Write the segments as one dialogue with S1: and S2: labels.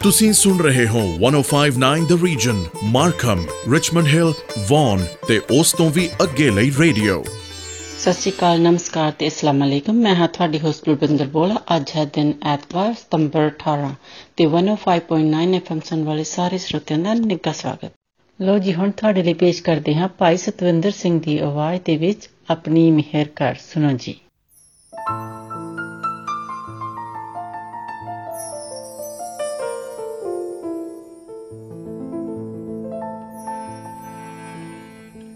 S1: ਤੁਸੀਂ ਸੁਣ ਰਹੇ ਹੋ 1059 the region Markham Richmond Hill Vaughan ਤੇ ਉਸ ਤੋਂ ਵੀ ਅੱਗੇ ਲਈ ਰੇਡੀਓ
S2: ਸਤਿ ਸ਼੍ਰੀ ਅਕਾਲ ਨਮਸਕਾਰ ਤੇ ਅਸਲਾਮ ਅਲੈਕਮ ਮੈਂ ਹਾਂ ਤੁਹਾਡੀ ਹੋਸਟ ਗੁਰਬਿੰਦਰ ਬੋਲਾ ਅੱਜ ਹੈ ਦਿਨ ਐਤਵਾਰ ਸਤੰਬਰ 18 ਤੇ 105.9 ਐਫਐਮ ਸੁਣ ਵਾਲੇ ਸਾਰੇ ਸਰੋਤਿਆਂ ਦਾ ਨਿੱਘਾ ਸਵਾਗਤ ਲੋ ਜੀ ਹੁਣ ਤੁਹਾਡੇ ਲਈ ਪੇਸ਼ ਕਰਦੇ ਹਾਂ ਭਾਈ ਸਤਵਿੰਦਰ ਸਿੰਘ ਦੀ ਆਵਾਜ਼ ਦੇ ਵਿੱਚ ਆਪਣੀ ਮਿਹਰ ਕਰ ਸੁਣੋ ਜੀ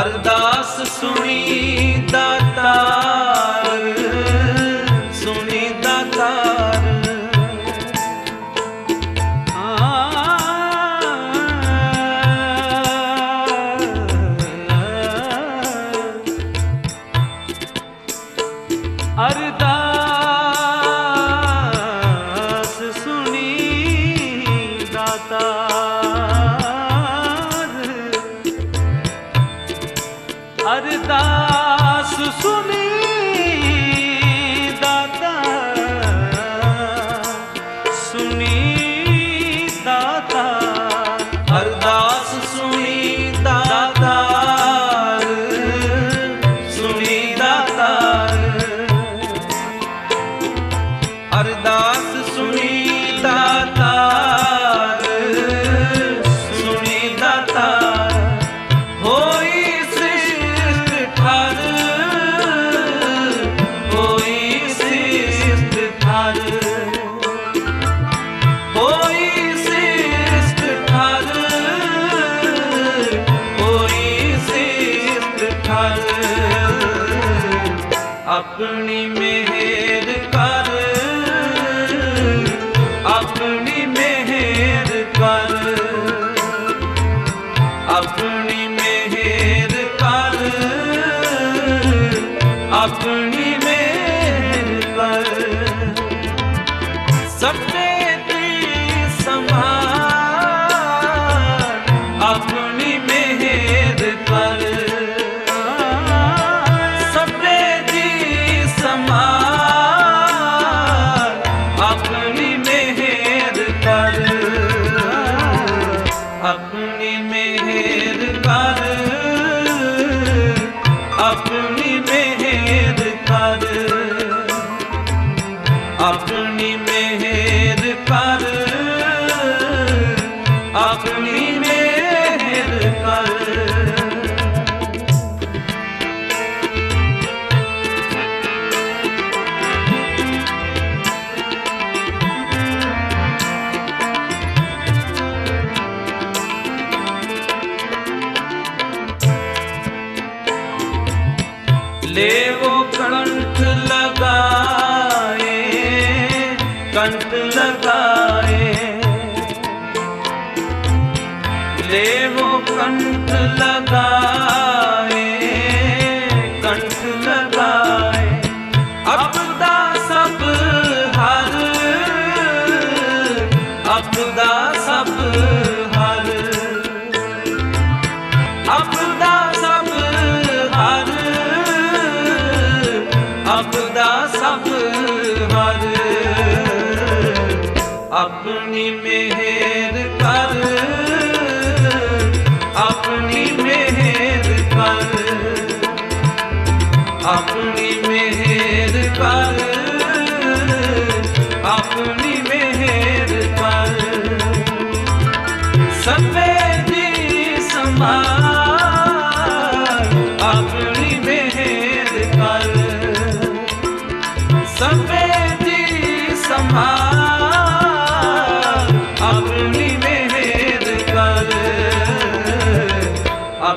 S3: ਅਰਦਾਸ ਸੁਣੀ ਦਾਤਾਰ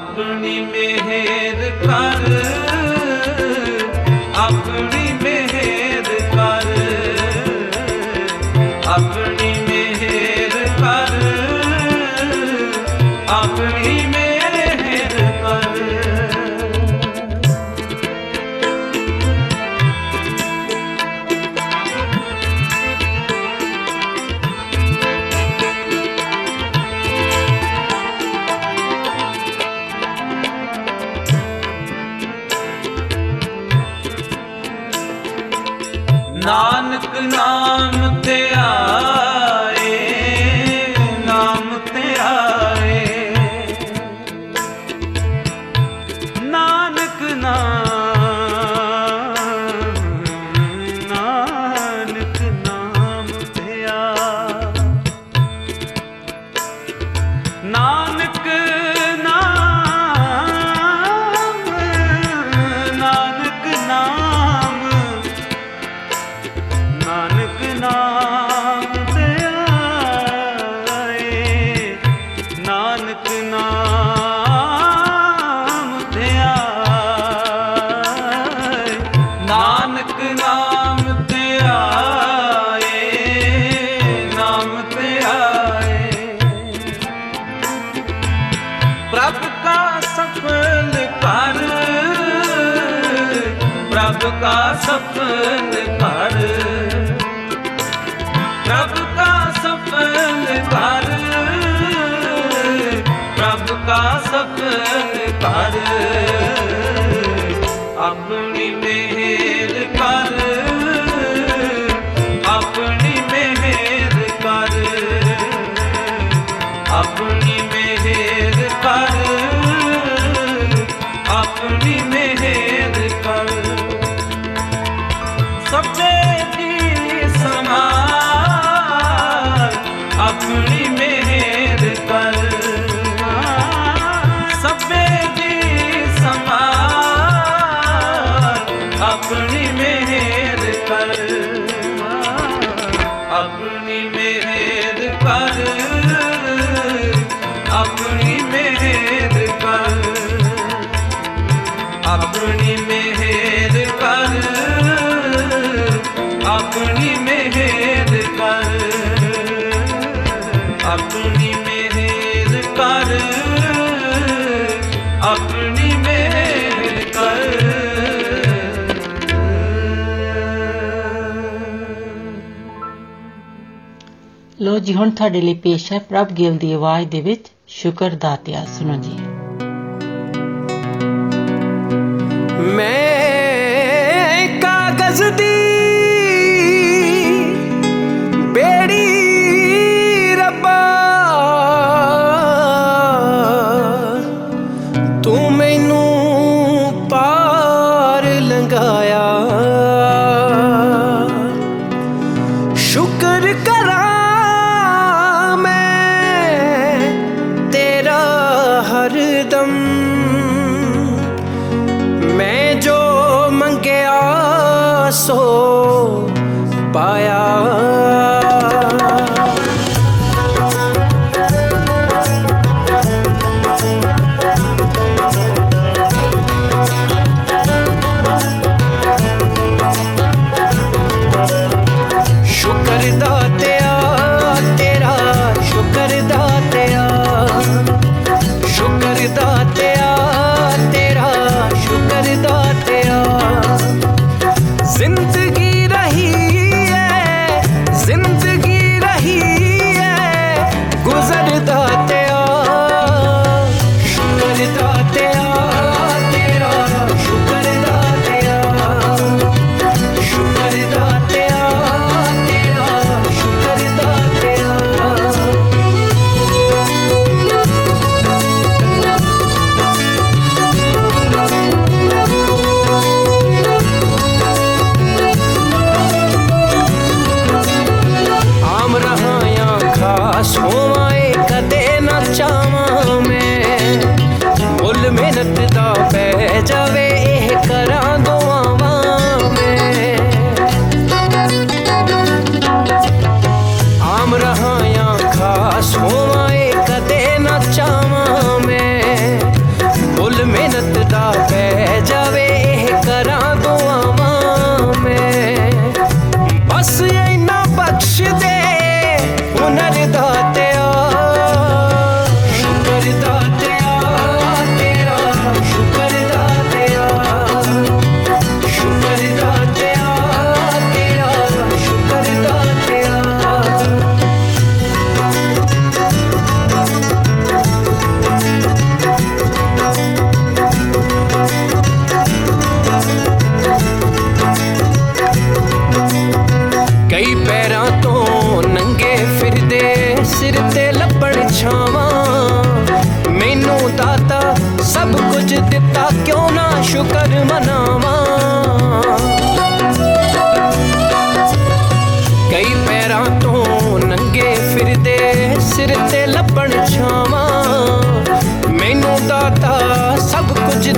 S3: ਆਪਣੀ ਮਿਹਰ ਕਰ
S2: ਜੀ, ਹੁਣ ਤੁਹਾਡੇ ਲਈ ਪੇਸ਼ ਹੈ ਪ੍ਰਭ ਗਿਲ ਦੀ ਆਵਾਜ਼ ਦੇ ਵਿੱਚ ਸ਼ੁਕਰ ਦਾਤਿਆ ਸੁਣੋ ਜੀ।
S4: ਮੈਂ ਕਾਗਜ਼ ਦੀ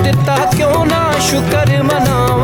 S4: करता क्यों ना शुक्र मनावा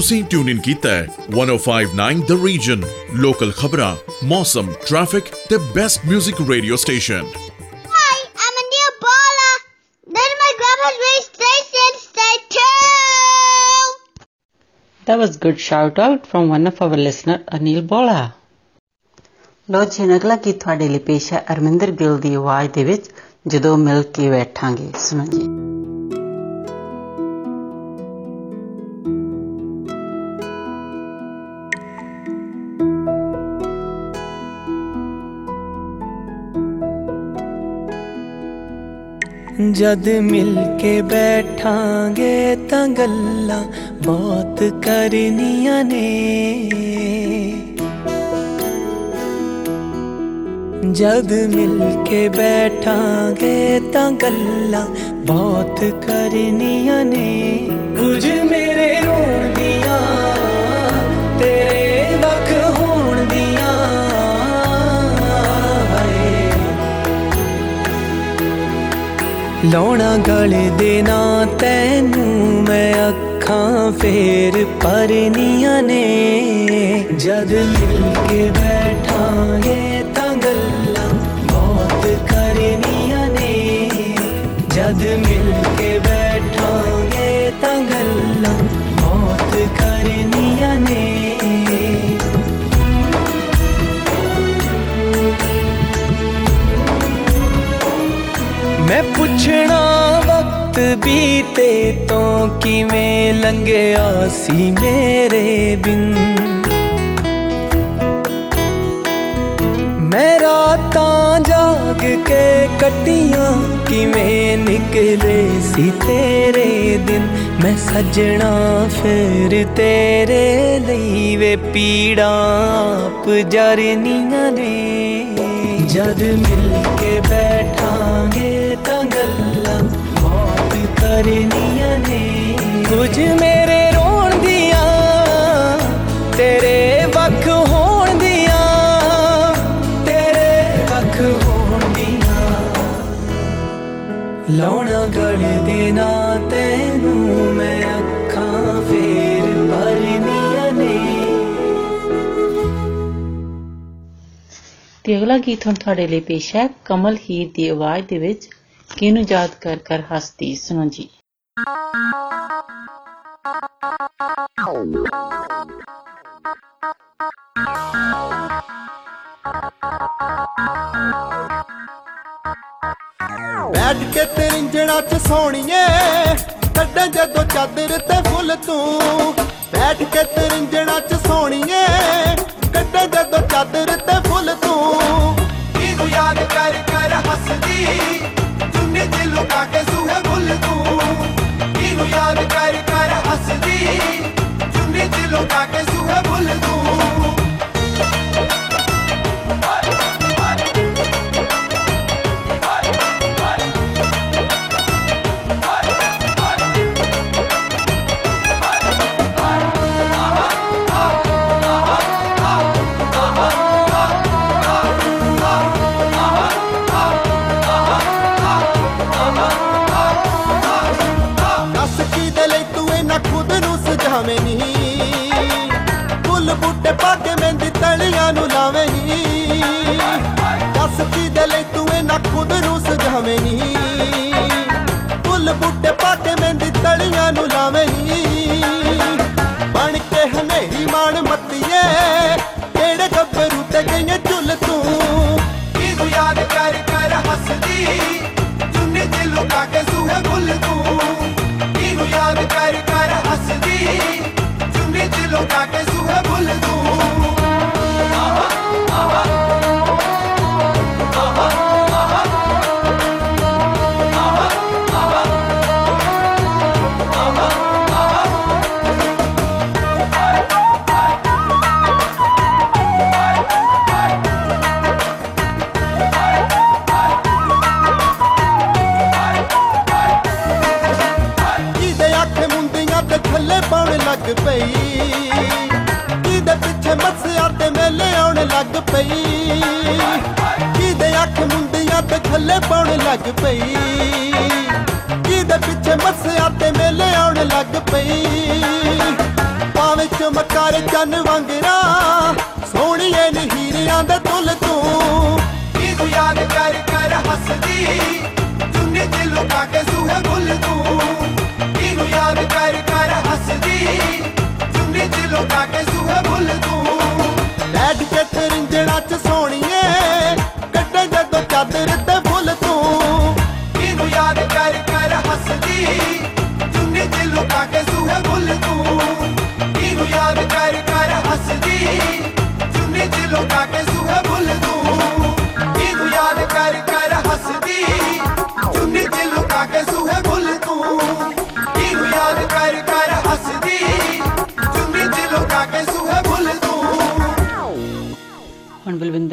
S1: ਤੁਸੀਂ ਟਿਊਨ ਇਨ ਕੀਤਾ ਹੈ 1059 ਦ ਰੀਜਨ ਲੋਕਲ ਖਬਰਾਂ ਮੌਸਮ ਟ੍ਰੈਫਿਕ ਤੇ best 뮤직 radio station
S5: hi I'm ਅੰਡੀਆ Bola then my grandma's radio station stay to
S2: That was good shout out from one of our listener Anil Bola. ਲੋ ਜੀ ਅਗਲਾ ਕੀ ਤੁਹਾਡੇ ਲਈ ਪੇਸ਼ ਹੈ ਅਰਮਿੰਦਰ ਗਿੱਲ ਦੀ ਆਵਾਜ਼ ਦੇ ਵਿੱਚ ਜਦੋਂ ਮਿਲ ਕੇ ਬੈਠਾਂਗੇ ਸੁਣੋ ਜੀ
S6: जद मिल के बैठांगे तगल्ला बहुत करनिया ने। जद मिल के बैठांगे तगल्ला बहुत करनिया ने। कुछ मेरे ਲਾਉਣਾ ਗਲੇ ਦੇ ਨਾ ਤੈਨੂੰ ਮੈਂ ਅੱਖਾਂ ਫੇਰ ਪਰਨੀਆਂ ਨੇ। ਜਦ ਮਿਲ ਕੇ ਬੈਠਾਂਗੇ ਤਾਂ ਗੱਲਾਂ ਬਹੁਤ ਕਰਨੀਆਂ ਨੇ। ਜਦ ਮਿਲ ਕੇ ਬੈਠਾਂਗੇ ਤਾਂ ਗੱਲਾਂ ਮੈਂ ਪੁੱਛਣਾ ਵਕਤ ਬੀਤੇ ਤੋਂ ਕਿਵੇਂ ਲੰਘਿਆ ਸੀ ਮੇਰੇ ਬਿਨ? ਮੈਂ ਰਾਤਾਂ ਜਾਗ ਕੇ ਕੱਟੀਆਂ ਕਿਵੇਂ ਨਿਕਲੇ ਸੀ ਤੇਰੇ ਦਿਨ? ਮੈਂ ਸੱਜਣਾ ਫਿਰ ਤੇਰੇ ਲਈ ਵੇ ਪੀੜਾਂ ਆਪ ਜਰਨੀਆਂ ਨੇ। ਜਦ ਮਿਲ ਕੇ ਬੈਠਾਂਗੇ ਤਾਂ ਗੱਲਾਂ ਬਹੁਤ ਕਰਨੀਆਂ ਨੇ। ਕੁਝ ਮੇਰੇ ਰੋਣ ਦੀਆਂ, ਤੇਰੇ ਵੱਖ ਹੋਣ ਦੀਆਂ, ਤੇਰੇ ਵੱਖ ਹੋਣ ਦੀਆਂ। ਲਾਉਣਾ ਗਲੇ ਦੇ ਨਾ ਤੈਨੂੰ ਮੈਂ ਅੱਖਾਂ ਫੇਰ ਭਰਨੀਆਂ ਨੇ।
S2: ਤੇ ਅਗਲਾ ਗੀਤ ਹੁਣ ਤੁਹਾਡੇ ਲਈ ਪੇਸ਼ ਹੈ, ਕਮਲ ਹੀਰ ਦੀ ਆਵਾਜ਼ ਦੇ ਵਿੱਚ ਕਿਹਨੂੰ ਯਾਦ ਕਰ ਕਰ ਹੱਸਦੀ? ਸੁਣੋ ਜੀ।
S7: ਬੈਠ ਕੇ ਤਰਿੰਜਣਾ ਚ ਸੋਣੀਏ ਕੱਢਾਂ ਜਦੋਂ ਚਾਦਰ ਤੇ ਫੁੱਲ ਤੂੰ। ਬੈਠ ਕੇ ਤਰਿੰਜਣਾ ਚ ਸੋਣੀਏ ਕੱਢਾਂ ਜਦੋਂ ਚਾਦਰ ਤੇ ਫੁੱਲ ਬੁੱਲ ਤੂੰ ਖੁਦ ਨੂੰ ਸਜਾਵੇਂ ਨਹੀਂ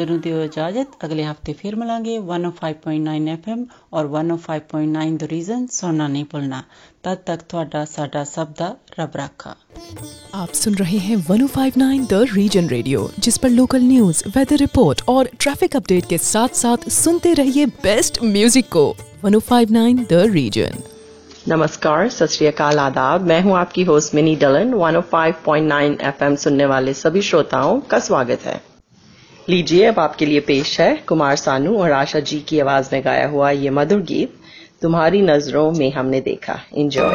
S7: ਨੂੰ
S8: ਦਿਓ ਇਜਾਜ਼ਤ ਅਗਲੇ ਹਫਤੇ ਫਿਰ ਮਿਲਾਂਗੇ 105.9 FM ਔਰ 105.9 ਦ ਰੀਜ਼ਨ ਸੁਣਨਾ ਨਹੀਂ ਭੁੱਲਣਾ ਤਦ ਤੱਕ ਤੁਹਾਡਾ ਸਾਡਾ ਸਭ ਦਾ ਰੱਬ ਰਾਖਾ
S9: आप सुन रहे हैं 1059 द रीजन रेडियो जिस पर लोकल न्यूज वेदर रिपोर्ट और ट्रैफिक अपडेट के साथ साथ सुनते रहिए बेस्ट म्यूजिक को 1059 द रीजन
S10: नमस्कार सत श्री अकाल आदाब मैं हूं आपकी होस्ट मिनी डलन 105.9 एफएम सुनने वाले सभी श्रोताओं का स्वागत है लीजिए, अब आपके लिए पेश है कुमार सानू और आशा जी की आवाज़ में गाया हुआ ये मधुर गीत, तुम्हारी नज़रों में हमने देखा। इंजॉय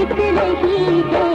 S11: खुशबू नहीं है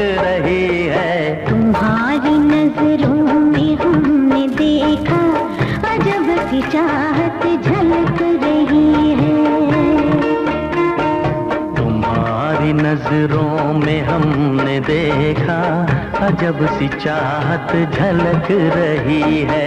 S11: रही है। तुम्हारी नज़रों में हमने देखा अजब सी चाहत झलक रही है।
S12: तुम्हारी नज़रों में हमने देखा अजब सी चाहत झलक रही है।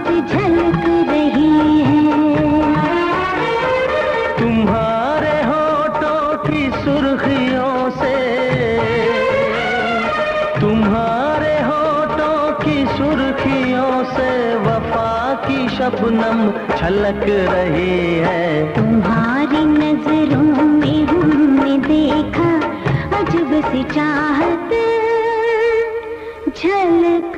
S13: छलक रही है।
S11: तुम्हारी नज़रों में हमने देखा अजब सी चाहत झलक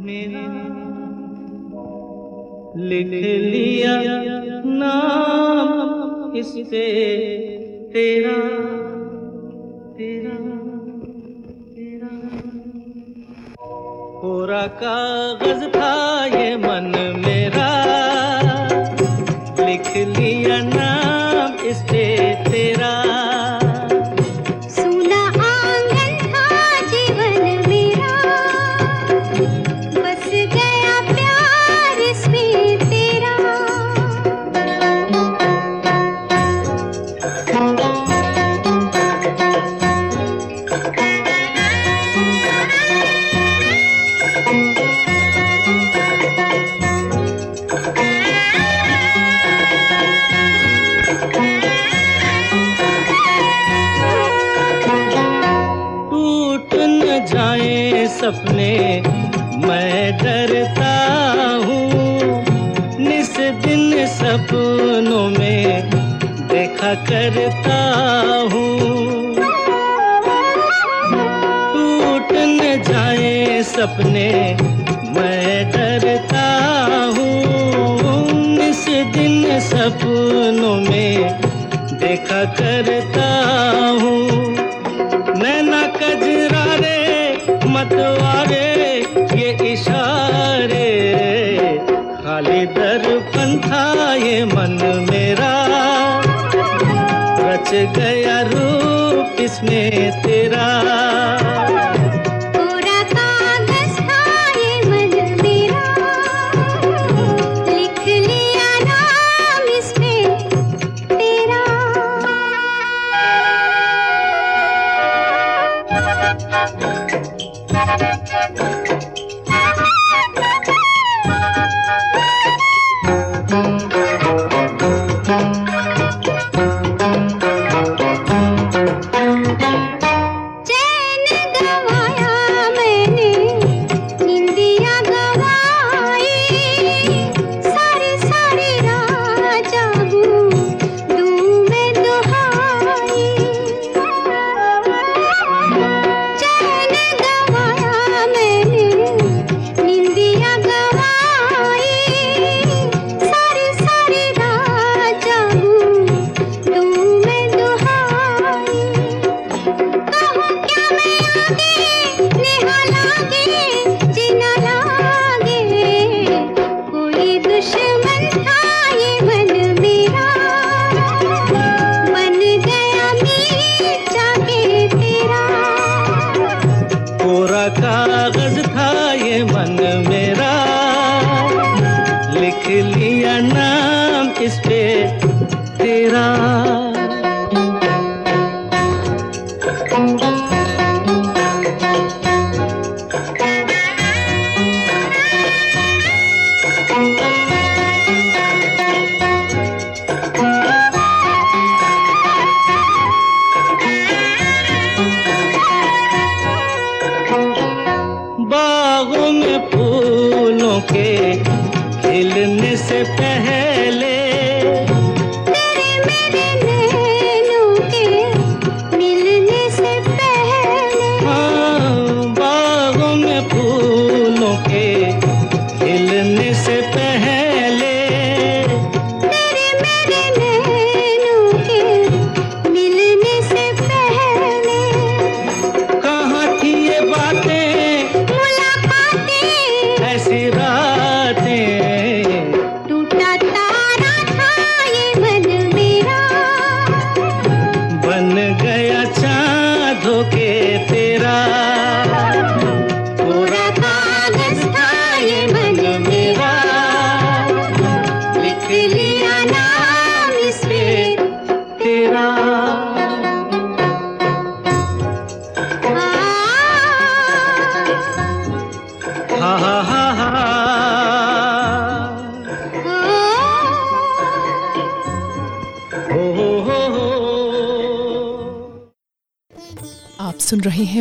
S13: मेरा लिख लिया नाम इस पे तेरा तेरा तेरा। कोरा कागज़ था ये मन मेरा। लिख लिया नाम करता हूँ। टूट न जाए सपने, मैं डरता हूँ। इस दिन सपनों में देखा करता इसमें तेरा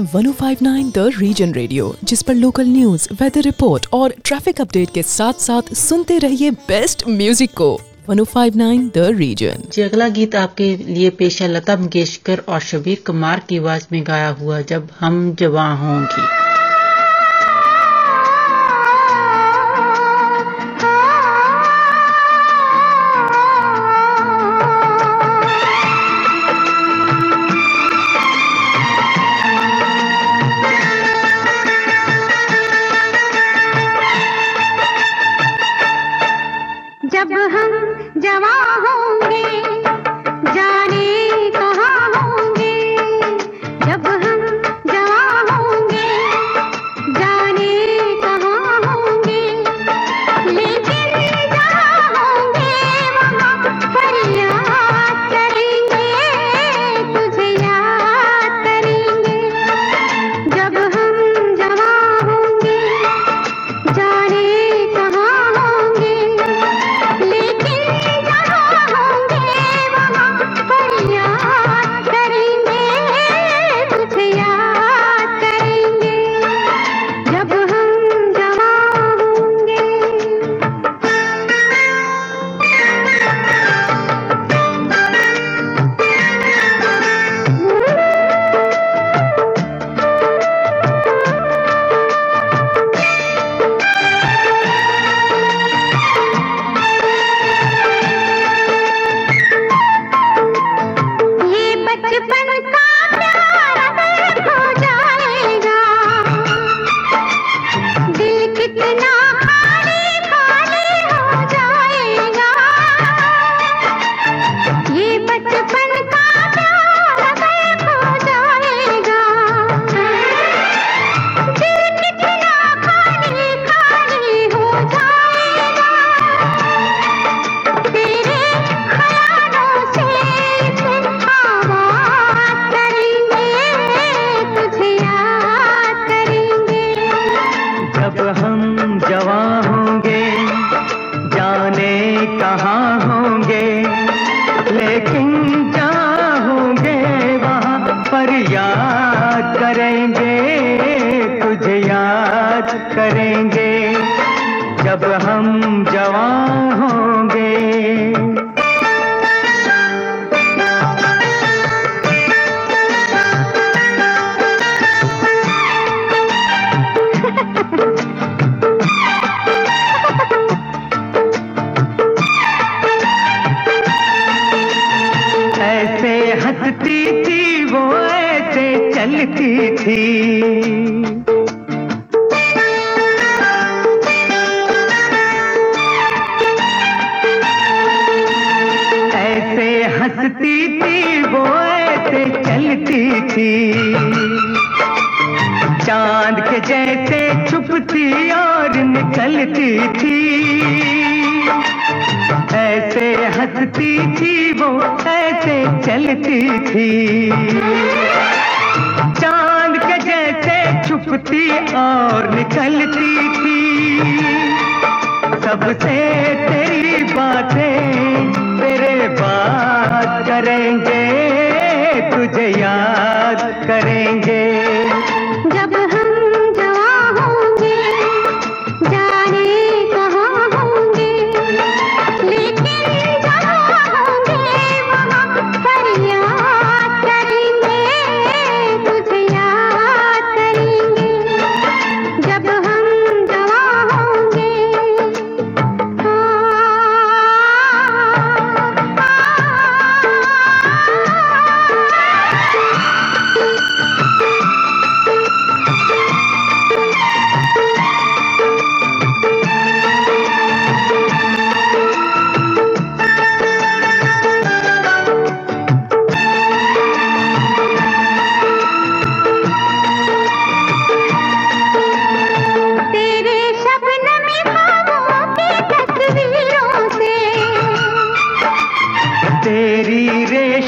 S9: 1059 द रीजन रेडियो जिस पर लोकल न्यूज़ वेदर रिपोर्ट और ट्रैफ़िक अपडेट के साथ साथ सुनते रहिए बेस्ट म्यूज़िक को। 1059 द रीजन
S2: जी, अगला गीत आपके लिए पेश है लता मंगेशकर और शबीर कुमार की आवाज़ में गाया हुआ जब हम जवा होंगी।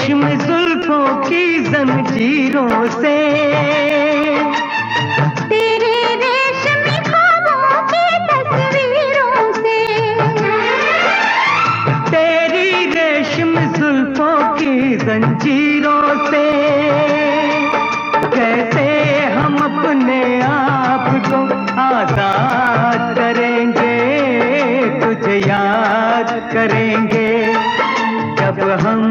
S14: रेशम जुल्फों की जंजीरों से।
S2: तेरे रेशमी ख्वाबों की तस्वीरों से।
S14: तेरी रेशम जुल्फों की जंजीरों से। कैसे हम अपने आप को आज़ाद करेंगे तुझे याद करेंगे। जब हम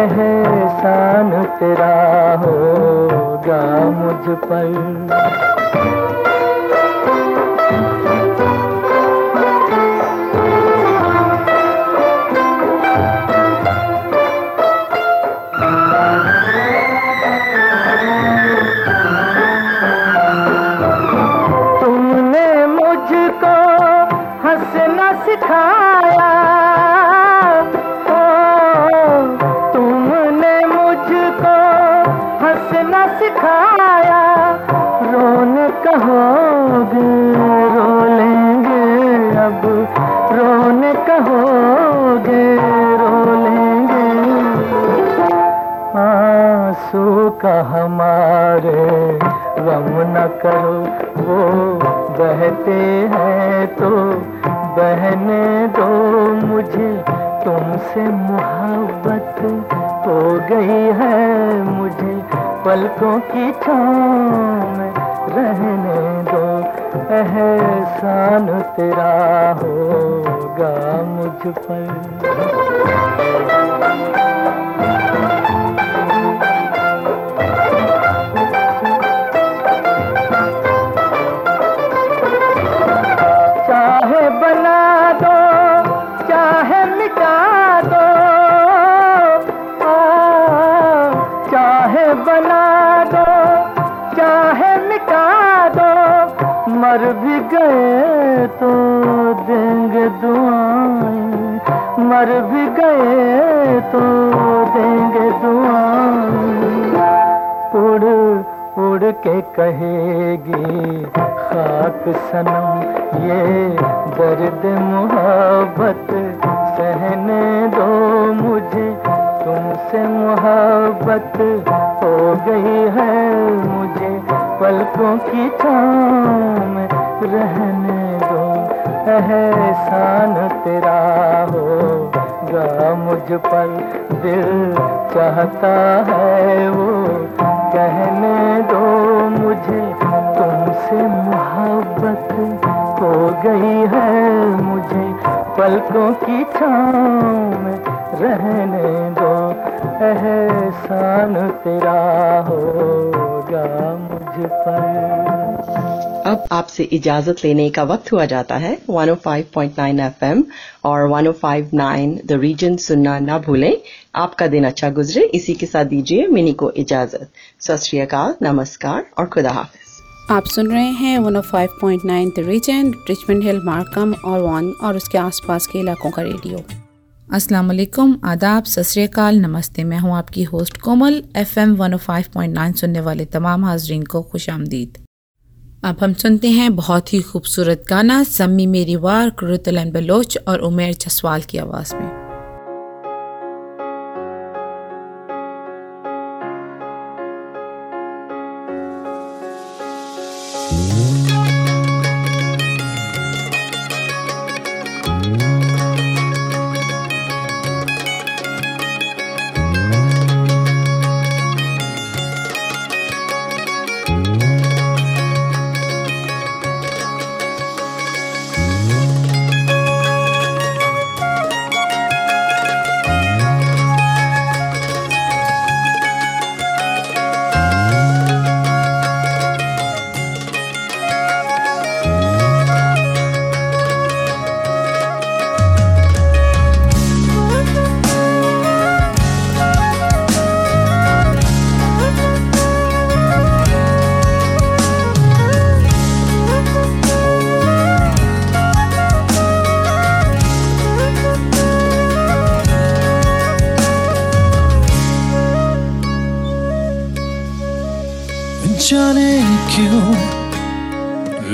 S14: एहसान तेरा होगा मुझ पर। न करो, वो बहते हैं तो बहने दो मुझे। तुमसे मोहब्बत हो गई है मुझे। पलकों की छाँव में रहने दो, एहसान तेरा होगा मुझ पर। कहेगी, खाक सनम, ये दर्द मोहब्बत, सहने दो मुझे, तुमसे मोहब्बत हो गई है मुझे, पलकों की छाँव रहने दो, एहसान तेरा होगा मुझ पर, दिल चाहता है वो गई है मुझे पलकों की छाँव में रहने दो। एहसान तेरा होगा मुझ पर।
S10: अब आपसे इजाज़त लेने का वक्त हुआ जाता है। 105.9 एफएम और 105.9 द रीजन सुनना ना भूलें। आपका दिन अच्छा गुजरे। इसी के साथ दीजिए मिनी को इजाज़त। सत नमस्कार और खुदा हाफिज।
S15: आप सुन रहे हैं 105.9 the region Richmond Hill Markham और वन और उसके आसपास के इलाकों का रेडियो
S16: अस्सलाम वालेकुम, आदाब, सत श्री अकाल, नमस्ते, मैं हूँ आपकी होस्ट कोमल एफएम 105.9 सुनने वाले तमाम हाजरीन को खुश आमदीद. अब हम सुनते हैं बहुत ही खूबसूरत गाना सम्मी मेरी वार कुरुतलन बलोच और उमेर जसवाल की आवाज़ में.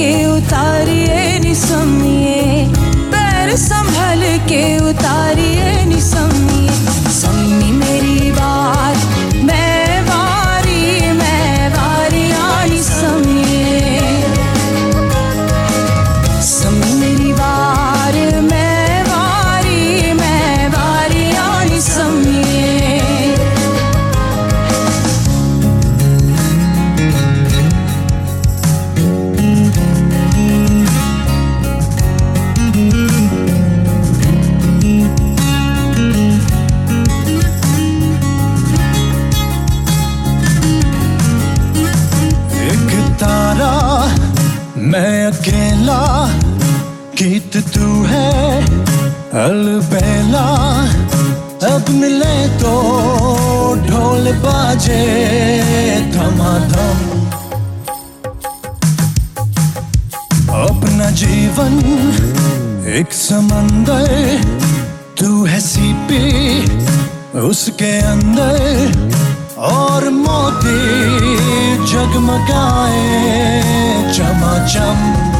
S17: के उतारिए निसमिए पैर संभल के उतारिए।
S18: अलबेला, अब मिले तो ढोल बाजे, धमाधम। अपना जीवन एक समंदर, तू है सीपी उसके अंदर,
S19: और मोती जगमगाए चमा
S18: चम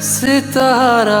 S4: सितारा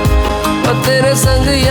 S4: 三个。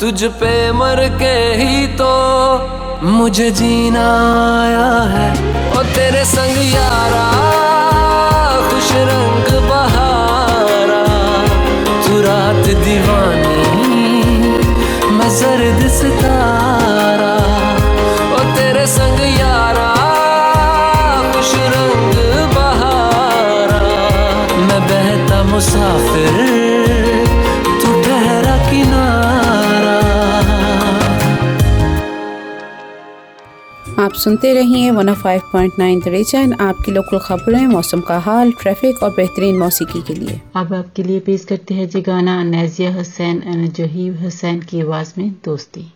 S4: तुझ पे मर के ही तो मुझे जीना आया है। ओ तेरे संग यारा, खुश रंग बहारा। तू रात दीवानी, मैं जर्द सितारा। ओ तेरे संग यारा, खुश रंग बहारा। मैं बहता मुसाफिर
S15: आप सुनते रहिए 105.9 नाइन रीजन आपकी लोकल खबरें, मौसम का हाल ट्रैफ़िक और बेहतरीन मौसीकी के लिए।
S20: अब आपके लिए पेश करते हैं जी गाना नैजिया हुसैन एंड जहीब हुसैन की आवाज़ में दोस्ती।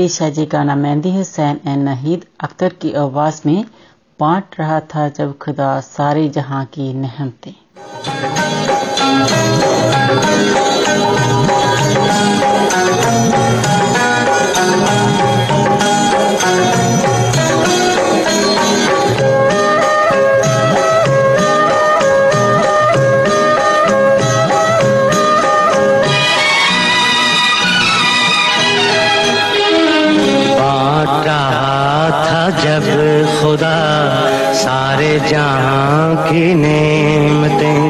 S8: पेश है जी गाना मेहंदी हुसैन एंड नहीद अख्तर की आवाज़ में बांट रहा था जब खुदा सारे जहाँ की नहमतें
S12: जहाँ की नेमतें